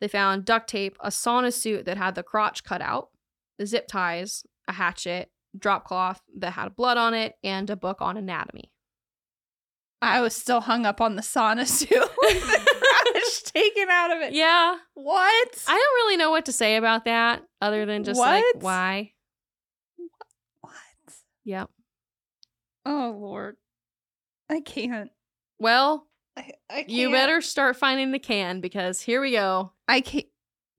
[SPEAKER 1] They found duct tape, a sauna suit that had the crotch cut out, the zip ties, a hatchet, drop cloth that had blood on it, and a book on anatomy.
[SPEAKER 2] I was still hung up on the sauna suit with the trash taken out of it.
[SPEAKER 1] Yeah,
[SPEAKER 2] What?
[SPEAKER 1] I don't really know what to say about that other than just like
[SPEAKER 2] What?
[SPEAKER 1] why.
[SPEAKER 2] what?
[SPEAKER 1] Yep.
[SPEAKER 2] Oh Lord. I can't.
[SPEAKER 1] Well,
[SPEAKER 2] I, I can't.
[SPEAKER 1] You better start finding the can because here we go.
[SPEAKER 2] I can't.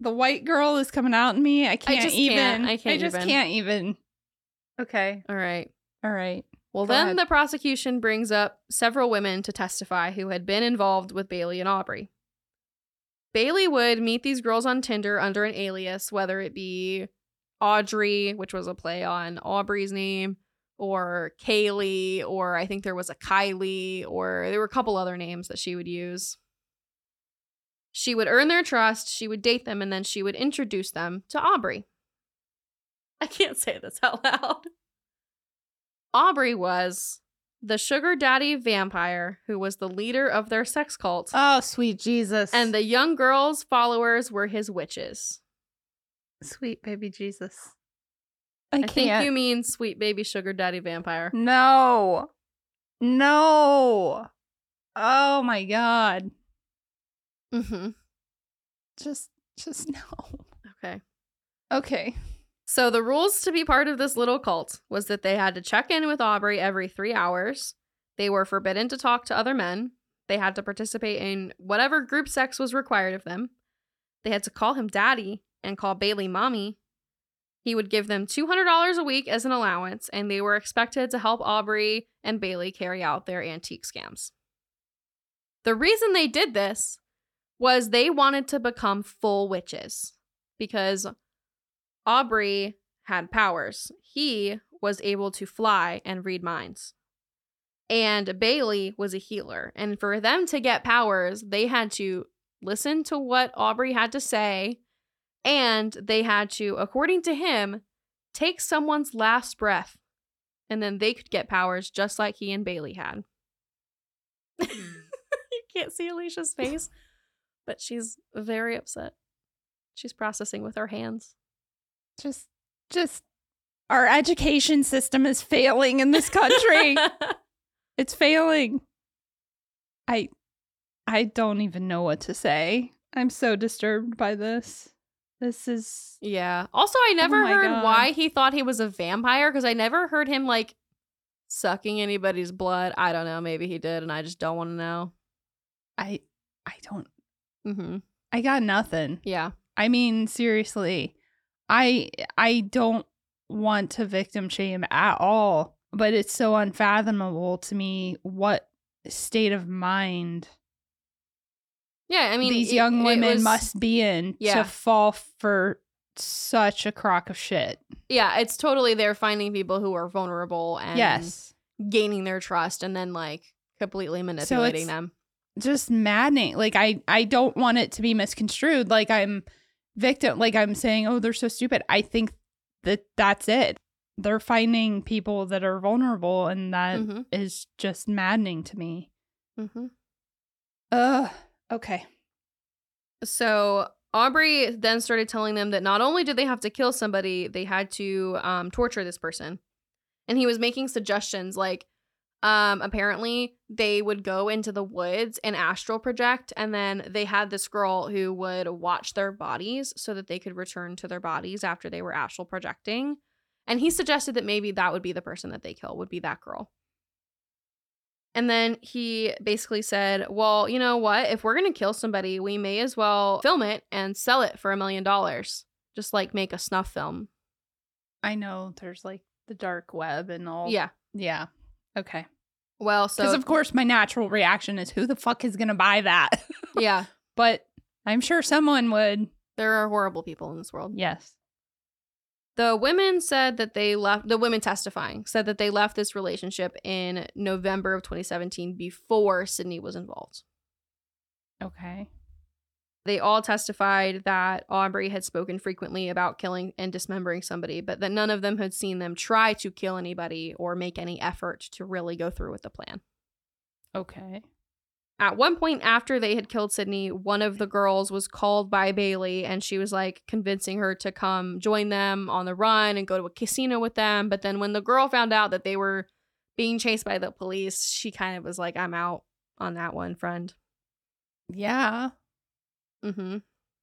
[SPEAKER 2] The white girl is coming out in me. I can't
[SPEAKER 1] just
[SPEAKER 2] even.
[SPEAKER 1] can't. I can't
[SPEAKER 2] just
[SPEAKER 1] even.
[SPEAKER 2] can't even. Okay.
[SPEAKER 1] All right.
[SPEAKER 2] All right.
[SPEAKER 1] Well,
[SPEAKER 2] Go
[SPEAKER 1] then
[SPEAKER 2] ahead.
[SPEAKER 1] the prosecution brings up several women to testify who had been involved with Bailey and Aubrey. Bailey would meet these girls on Tinder under an alias, whether it be Audrey, which was a play on Aubrey's name, or Kaylee, or I think there was a Kylie, or there were a couple other names that she would use. She would earn their trust, she would date them, and then she would introduce them to Aubrey. I can't say this out loud. Aubrey was the sugar daddy vampire who was the leader of their sex cult,
[SPEAKER 2] Oh, sweet Jesus.
[SPEAKER 1] and the young girl's followers were his witches.
[SPEAKER 2] sweet baby Jesus. I,
[SPEAKER 1] I, think you mean sweet baby sugar daddy vampire.
[SPEAKER 2] No. No. Oh my God.
[SPEAKER 1] Mm-hmm.
[SPEAKER 2] Just, just no.
[SPEAKER 1] Okay.
[SPEAKER 2] Okay.
[SPEAKER 1] So the rules to be part of this little cult was that they had to check in with Aubrey every three hours. They were forbidden to talk to other men. They had to participate in whatever group sex was required of them. They had to call him daddy and call Bailey mommy. He would give them $200 a week as an allowance, and they were expected to help Aubrey and Bailey carry out their antique scams. The reason they did this was they wanted to become full witches because Aubrey had powers. He was able to fly and read minds. And Bailey was a healer. And for them to get powers, they had to listen to what Aubrey had to say and they had to, according to him, take someone's last breath. And then they could get powers just like he and Bailey had. Hmm. you can't see Elysia's face, but she's very upset. She's processing with her hands.
[SPEAKER 2] Just, just our education system is failing in this country. it's failing. I, I don't even know what to say. I'm so disturbed by this. This is
[SPEAKER 1] yeah. Also, I never
[SPEAKER 2] my
[SPEAKER 1] heard
[SPEAKER 2] God.
[SPEAKER 1] why he thought he was a vampire because I never heard him like sucking anybody's blood. I don't know. Maybe he did, and I just don't want to know.
[SPEAKER 2] I I don't
[SPEAKER 1] Mm-hmm.
[SPEAKER 2] I got nothing.
[SPEAKER 1] Yeah.
[SPEAKER 2] I mean, seriously. I I don't want to victim shame at all, but it's so unfathomable to me what state of mind
[SPEAKER 1] Yeah. I mean,
[SPEAKER 2] these
[SPEAKER 1] it-
[SPEAKER 2] young women
[SPEAKER 1] was-
[SPEAKER 2] must be in
[SPEAKER 1] Yeah.
[SPEAKER 2] to fall for such a crock of shit.
[SPEAKER 1] Yeah, it's totally they're finding people who are vulnerable and
[SPEAKER 2] yes.
[SPEAKER 1] gaining their trust, and then like completely manipulating
[SPEAKER 2] it's-
[SPEAKER 1] them.
[SPEAKER 2] just maddening. Like I I don't want it to be misconstrued like I'm victim like I'm saying oh they're so stupid. I think that that's it. They're finding people that are vulnerable and that is
[SPEAKER 1] Mm-hmm.
[SPEAKER 2] just maddening to me.
[SPEAKER 1] Mm-hmm.
[SPEAKER 2] Ugh. Okay.
[SPEAKER 1] So Aubrey then started telling them that not only did they have to kill somebody, they had to um, torture this person. And he was making suggestions like, um, apparently they would go into the woods and astral project, and then they had this girl who would watch their bodies so that they could return to their bodies after they were astral projecting. And he suggested that maybe that would be the person that they kill, would be that girl. And then he basically said, Well, you know what? If we're going to kill somebody, we may as well film it and sell it for a million dollars. Just like make a snuff film.
[SPEAKER 2] I know there's like the dark web and all.
[SPEAKER 1] Yeah.
[SPEAKER 2] Yeah. Okay.
[SPEAKER 1] Well,
[SPEAKER 2] Because of course my natural reaction is who the fuck is gonna buy that?
[SPEAKER 1] yeah,
[SPEAKER 2] but I'm sure someone would.
[SPEAKER 1] there are horrible people in this world.
[SPEAKER 2] Yes.
[SPEAKER 1] The women said that they left, the women testifying said that they left this relationship in November of 2017 before Sydney was involved.
[SPEAKER 2] Okay.
[SPEAKER 1] They all testified that Aubrey had spoken frequently about killing and dismembering somebody, but that none of them had seen them try to kill anybody or make any effort to really go through with the plan.
[SPEAKER 2] Okay.
[SPEAKER 1] At one point after they had killed Sydney, one of the girls was called by Bailey and she was like convincing her to come join them on the run and go to a casino with them. But then when the girl found out that they were being chased by the police, she kind of was like, I'm out on that one, friend.
[SPEAKER 2] Yeah.
[SPEAKER 1] Mm-hmm.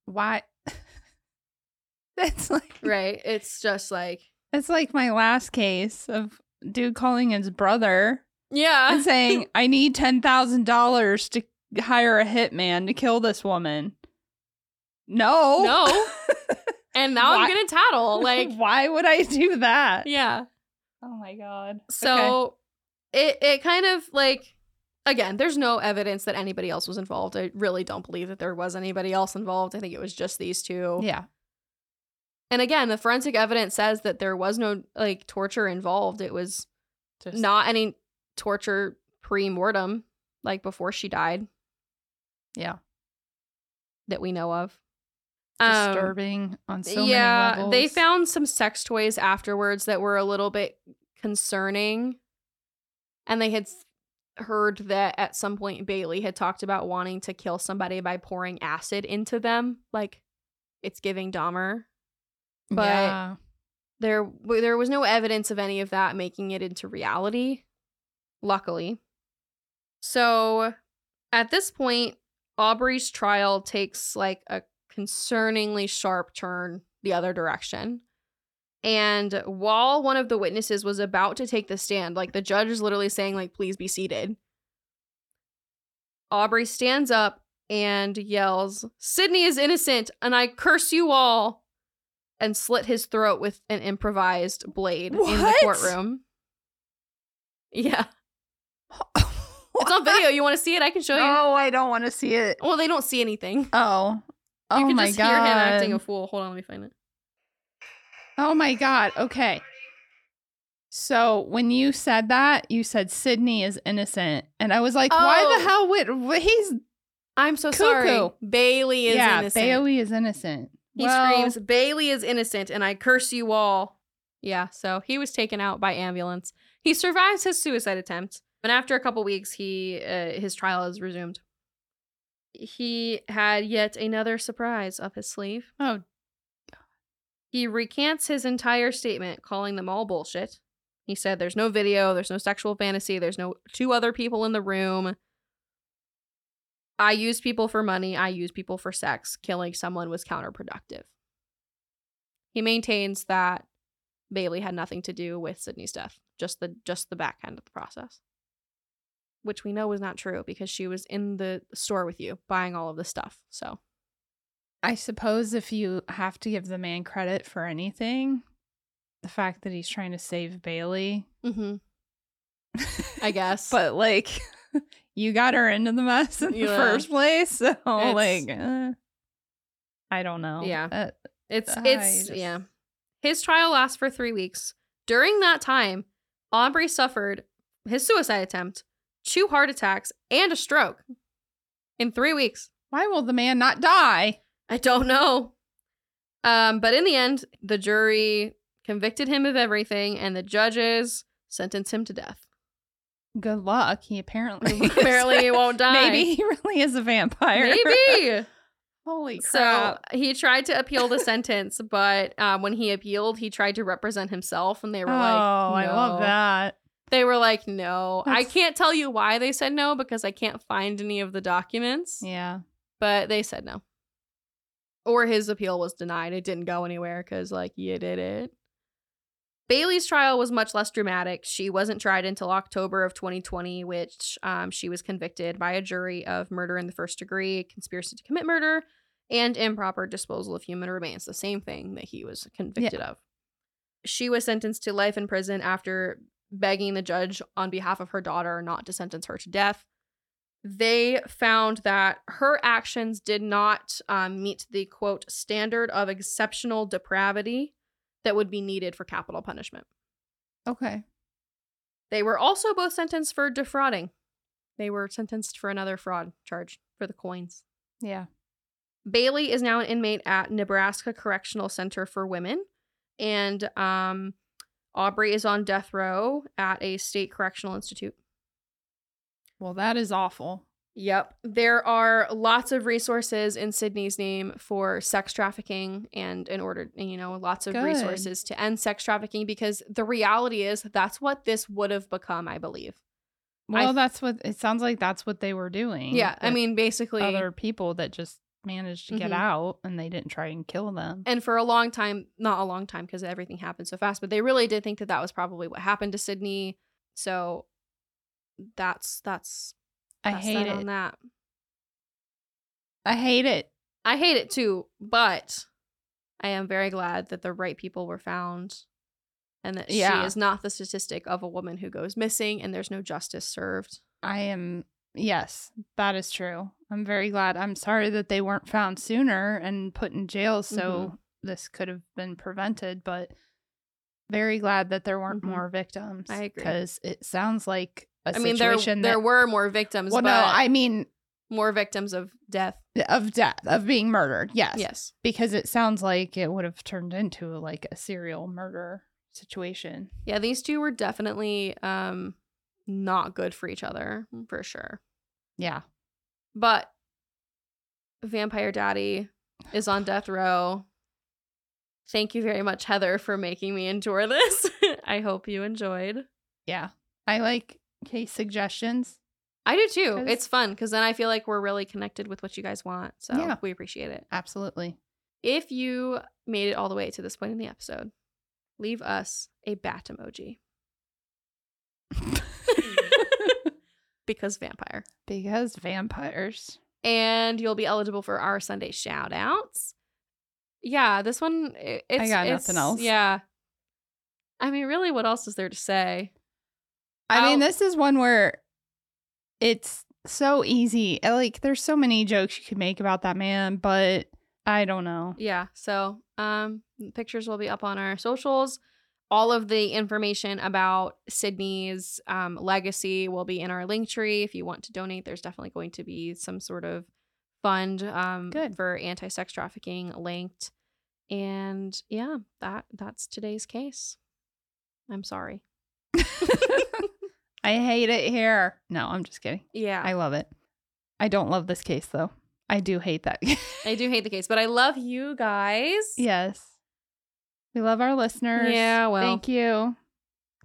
[SPEAKER 2] Why? That's like
[SPEAKER 1] Right. It's just like,
[SPEAKER 2] it's like my last case of dude calling his brother
[SPEAKER 1] yeah.
[SPEAKER 2] and saying, "I need ten thousand dollars to hire a hitman to kill this woman." No.
[SPEAKER 1] No. And now
[SPEAKER 2] Why-
[SPEAKER 1] I'm gonna tattle. Like,
[SPEAKER 2] why would I do that?
[SPEAKER 1] yeah.
[SPEAKER 2] Oh my god.
[SPEAKER 1] So it it kind of like again, there's no evidence that anybody else was involved. I really don't believe that there was anybody else involved. I think it was just these two.
[SPEAKER 2] yeah.
[SPEAKER 1] And again, the forensic evidence says that there was no like torture involved. It was
[SPEAKER 2] Just
[SPEAKER 1] not any torture pre-mortem, like before she died,
[SPEAKER 2] yeah.
[SPEAKER 1] that we know of. Um,
[SPEAKER 2] Disturbing on so many
[SPEAKER 1] yeah, they found some sex toys afterwards that were a little bit concerning. And they had heard that at some point Bailey had talked about wanting to kill somebody by pouring acid into them, like it's giving Dahmer. but-
[SPEAKER 2] yeah.
[SPEAKER 1] There there was no evidence of any of that making it into reality, luckily. So, at this point, Aubrey's trial takes like a concerningly sharp turn the other direction. And while one of the witnesses was about to take the stand, like the judge is literally saying like please be seated. Aubrey stands up and yells, "Sydney is innocent and I curse you all." and slit his throat with an improvised blade in the courtroom. Yeah. It's on video. You want to see it? I can show you.
[SPEAKER 2] Oh, I don't want to see it.
[SPEAKER 1] Well, they don't see anything.
[SPEAKER 2] Oh. Oh
[SPEAKER 1] you can
[SPEAKER 2] my
[SPEAKER 1] just
[SPEAKER 2] god.
[SPEAKER 1] hear him acting a fool. Hold on, let me find it.
[SPEAKER 2] Oh my god. Okay. So when you said that, you said Sydney is innocent, and I was like, why
[SPEAKER 1] Oh.
[SPEAKER 2] the hell would he's
[SPEAKER 1] I'm so
[SPEAKER 2] Cuckoo.
[SPEAKER 1] sorry. Bailey is
[SPEAKER 2] yeah,
[SPEAKER 1] innocent.
[SPEAKER 2] Bailey is innocent.
[SPEAKER 1] He
[SPEAKER 2] Well,
[SPEAKER 1] screams, Bailey is innocent, and I curse you all. Yeah, so he was taken out by ambulance. He survives his suicide attempt, and after a couple weeks, he uh, his trial is resumed. He had yet another surprise up his sleeve.
[SPEAKER 2] Oh,
[SPEAKER 1] He recants his entire statement, calling them all bullshit. He said there's no video, there's no sexual fantasy, there's no two other people in the room. I use people for money, I use people for sex. Killing someone was counterproductive. He maintains that Bailey had nothing to do with Sydney's death, just the just the back end of the process. Which we know was not true because she was in the store with you buying all of the stuff. So
[SPEAKER 2] I suppose if you have to give the man credit for anything, the fact that he's trying to save Bailey.
[SPEAKER 1] mm-hmm. I guess.
[SPEAKER 2] but like, you got her into the mess in the first place, so
[SPEAKER 1] It's-
[SPEAKER 2] like, uh, I don't know.
[SPEAKER 1] Yeah.
[SPEAKER 2] Uh,
[SPEAKER 1] It's
[SPEAKER 2] I
[SPEAKER 1] it's
[SPEAKER 2] just-
[SPEAKER 1] yeah. His trial lasts for three weeks. During that time, Aubrey suffered his suicide attempt, two heart attacks, and a stroke in three weeks.
[SPEAKER 2] why will the man not die?
[SPEAKER 1] I don't know. Um, but in the end, the jury convicted him of everything, and the judges sentenced him to death.
[SPEAKER 2] Good luck. He apparently
[SPEAKER 1] Apparently, he won't die.
[SPEAKER 2] Maybe he really is a vampire.
[SPEAKER 1] Maybe.
[SPEAKER 2] Holy
[SPEAKER 1] So he tried to appeal the sentence, but um, when he appealed, he tried to represent himself, and they
[SPEAKER 2] oh,
[SPEAKER 1] were like, Oh,
[SPEAKER 2] I love that.
[SPEAKER 1] They were like, no. I can't tell you why they said no because I can't find any of the documents,
[SPEAKER 2] Yeah.
[SPEAKER 1] but they said no. Or his appeal was denied. It didn't go anywhere because, like, you did it. Bailey's trial was much less dramatic. She wasn't tried until October of 2020, which um, she was convicted by a jury of murder in the first degree, conspiracy to commit murder, and improper disposal of human remains, the same thing that he was convicted of. She was sentenced to life in prison after begging the judge on behalf of her daughter not to sentence her to death. They found that her actions did not um, meet the quote standard of exceptional depravity that would be needed for capital punishment.
[SPEAKER 2] Okay.
[SPEAKER 1] They were also both sentenced for defrauding. They were sentenced for another fraud charge for the coins.
[SPEAKER 2] Yeah.
[SPEAKER 1] Bailey is now an inmate at Nebraska Correctional Center for Women, and um, Aubrey is on death row at a state correctional institute.
[SPEAKER 2] Well, that is awful.
[SPEAKER 1] Yep. There are lots of resources in Sydney's name for sex trafficking and in order, you know, lots of
[SPEAKER 2] Good.
[SPEAKER 1] resources to end sex trafficking because the reality is that's what this would have become, I believe.
[SPEAKER 2] Well,
[SPEAKER 1] I-
[SPEAKER 2] that's what it sounds like. That's what they were doing.
[SPEAKER 1] Yeah. I mean, basically,
[SPEAKER 2] other people that just managed to get
[SPEAKER 1] Mhm.
[SPEAKER 2] out and they didn't try and kill them.
[SPEAKER 1] and for a long time, not a long time because everything happened so fast, but they really did think that that was probably what happened to Sydney. So that's, that's,
[SPEAKER 2] I hate
[SPEAKER 1] that
[SPEAKER 2] it.
[SPEAKER 1] on that.
[SPEAKER 2] I hate it.
[SPEAKER 1] I hate it too, but I am very glad that the right people were found and that
[SPEAKER 2] Yeah.
[SPEAKER 1] she is not the statistic of a woman who goes missing and there's no justice served.
[SPEAKER 2] I am. Yes, that is true. I'm very glad. I'm sorry that they weren't found sooner and put in jail so
[SPEAKER 1] Mm-hmm.
[SPEAKER 2] this could have been prevented, but very glad that there weren't
[SPEAKER 1] Mhm.
[SPEAKER 2] more victims.
[SPEAKER 1] I agree.
[SPEAKER 2] Because it sounds like a
[SPEAKER 1] I mean, there
[SPEAKER 2] situation
[SPEAKER 1] there were more victims,
[SPEAKER 2] Well, no, I mean
[SPEAKER 1] more victims of death.
[SPEAKER 2] of death, of being murdered. Yes.
[SPEAKER 1] Yes.
[SPEAKER 2] Because it sounds like it would have turned into like a serial murder situation.
[SPEAKER 1] Yeah, these two were definitely um not good for each other, mm, for sure.
[SPEAKER 2] Yeah.
[SPEAKER 1] But Vampire Daddy is on death row. Thank you very much, Heather, for making me endure this. I hope you enjoyed.
[SPEAKER 2] Yeah. I like case suggestions.
[SPEAKER 1] I do too.
[SPEAKER 2] 'Cause-
[SPEAKER 1] It's fun because then I feel like we're really connected with what you guys want. So
[SPEAKER 2] Yeah.
[SPEAKER 1] we appreciate it.
[SPEAKER 2] Absolutely.
[SPEAKER 1] If you made it all the way to this point in the episode, leave us a bat emoji because vampire.
[SPEAKER 2] because vampires.
[SPEAKER 1] And you'll be eligible for our Sunday shout outs. yeah, this one i-
[SPEAKER 2] got
[SPEAKER 1] it's-
[SPEAKER 2] nothing else.
[SPEAKER 1] Yeah. I mean, really, what else is there to say?
[SPEAKER 2] I mean,
[SPEAKER 1] I'll-
[SPEAKER 2] this is one where it's so easy. Uh, Like, there's so many jokes you could make about that man, but I don't know.
[SPEAKER 1] Yeah. So, um, pictures will be up on our socials. All of the information about Sydney's um, legacy will be in our link tree. If you want to donate, there's definitely going to be some sort of fund um,
[SPEAKER 2] Good.
[SPEAKER 1] for anti-sex trafficking linked. And yeah, that that's today's case. I'm sorry.
[SPEAKER 2] I hate it here. No, I'm just kidding.
[SPEAKER 1] Yeah,
[SPEAKER 2] I love it. I don't love this case, though. I do hate that.
[SPEAKER 1] I do hate the case, but I love you guys.
[SPEAKER 2] yes. We love our listeners.
[SPEAKER 1] Yeah, well.
[SPEAKER 2] Thank you.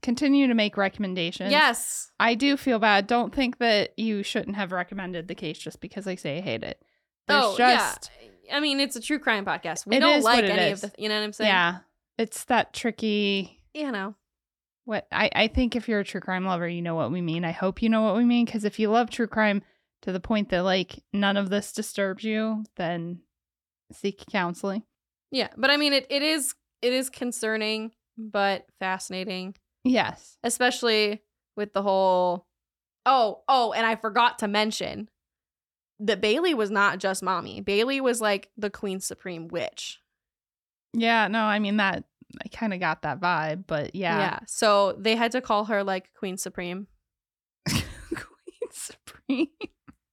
[SPEAKER 2] Continue to make recommendations.
[SPEAKER 1] Yes.
[SPEAKER 2] I do feel bad. Don't think that you shouldn't have recommended the case just because I say I hate it. There's
[SPEAKER 1] oh,
[SPEAKER 2] just
[SPEAKER 1] yeah. I mean, it's a true crime podcast. We don't like any
[SPEAKER 2] is.
[SPEAKER 1] of the, you know what I'm saying?
[SPEAKER 2] yeah, it's that tricky.
[SPEAKER 1] You know.
[SPEAKER 2] What I I think if you're a true crime lover, you know what we mean. I hope you know what we mean because if you love true crime to the point that like none of this disturbs you, then seek counseling.
[SPEAKER 1] Yeah, but I mean, it, it is it is concerning, but fascinating,
[SPEAKER 2] Yes.
[SPEAKER 1] especially with the whole. Oh, oh, and I forgot to mention that Bailey was not just mommy. Bailey was like the Queen Supreme Witch.
[SPEAKER 2] Yeah. No, I mean that. I kind of got that vibe, but yeah. Yeah.
[SPEAKER 1] So they had to call her like Queen Supreme,
[SPEAKER 2] Queen Supreme.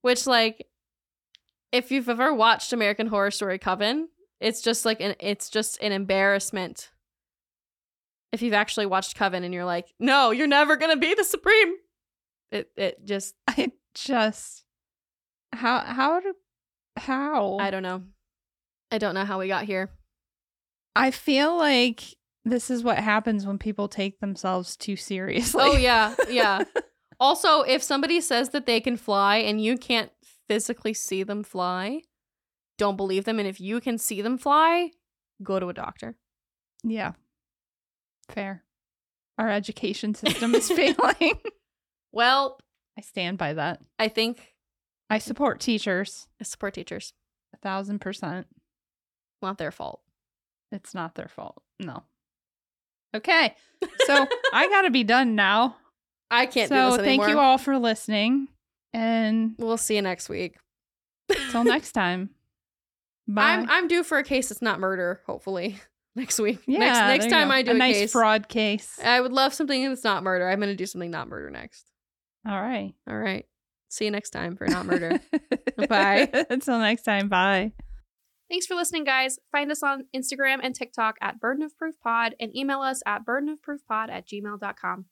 [SPEAKER 1] which like, if you've ever watched American Horror Story Coven, it's just like an it's just an embarrassment. If you've actually watched Coven and you're like, no, you're never gonna be the Supreme. It it just
[SPEAKER 2] I just how how do how
[SPEAKER 1] I don't know. I don't know how we got here.
[SPEAKER 2] I feel like this is what happens when people take themselves too seriously.
[SPEAKER 1] Oh yeah, yeah. also, if somebody says that they can fly and you can't physically see them fly, don't believe them. And if you can see them fly, go to a doctor.
[SPEAKER 2] yeah. Fair. Our education system is failing.
[SPEAKER 1] Well,
[SPEAKER 2] I stand by that.
[SPEAKER 1] I think
[SPEAKER 2] I support teachers
[SPEAKER 1] I support teachers.
[SPEAKER 2] a thousand percent.
[SPEAKER 1] Not their fault.
[SPEAKER 2] It's not their fault. No. Okay. So I gotta be done now.
[SPEAKER 1] I can't do
[SPEAKER 2] so thank you all for listening. And
[SPEAKER 1] We'll see you next week.
[SPEAKER 2] until next time. Bye.
[SPEAKER 1] I'm I'm due for a case that's not murder. Hopefully next week.
[SPEAKER 2] yeah,
[SPEAKER 1] next next time
[SPEAKER 2] go.
[SPEAKER 1] I do
[SPEAKER 2] a
[SPEAKER 1] a,
[SPEAKER 2] nice
[SPEAKER 1] case,
[SPEAKER 2] fraud case.
[SPEAKER 1] I would love something that's not murder. I'm gonna do something not murder next.
[SPEAKER 2] All right.
[SPEAKER 1] All right. See you next time for not murder. Bye.
[SPEAKER 2] Until next time. Bye.
[SPEAKER 1] Thanks for listening, guys. Find us on Instagram and TikTok at Burden of Proof Pod and email us at burdenofproofpod at gmail.com.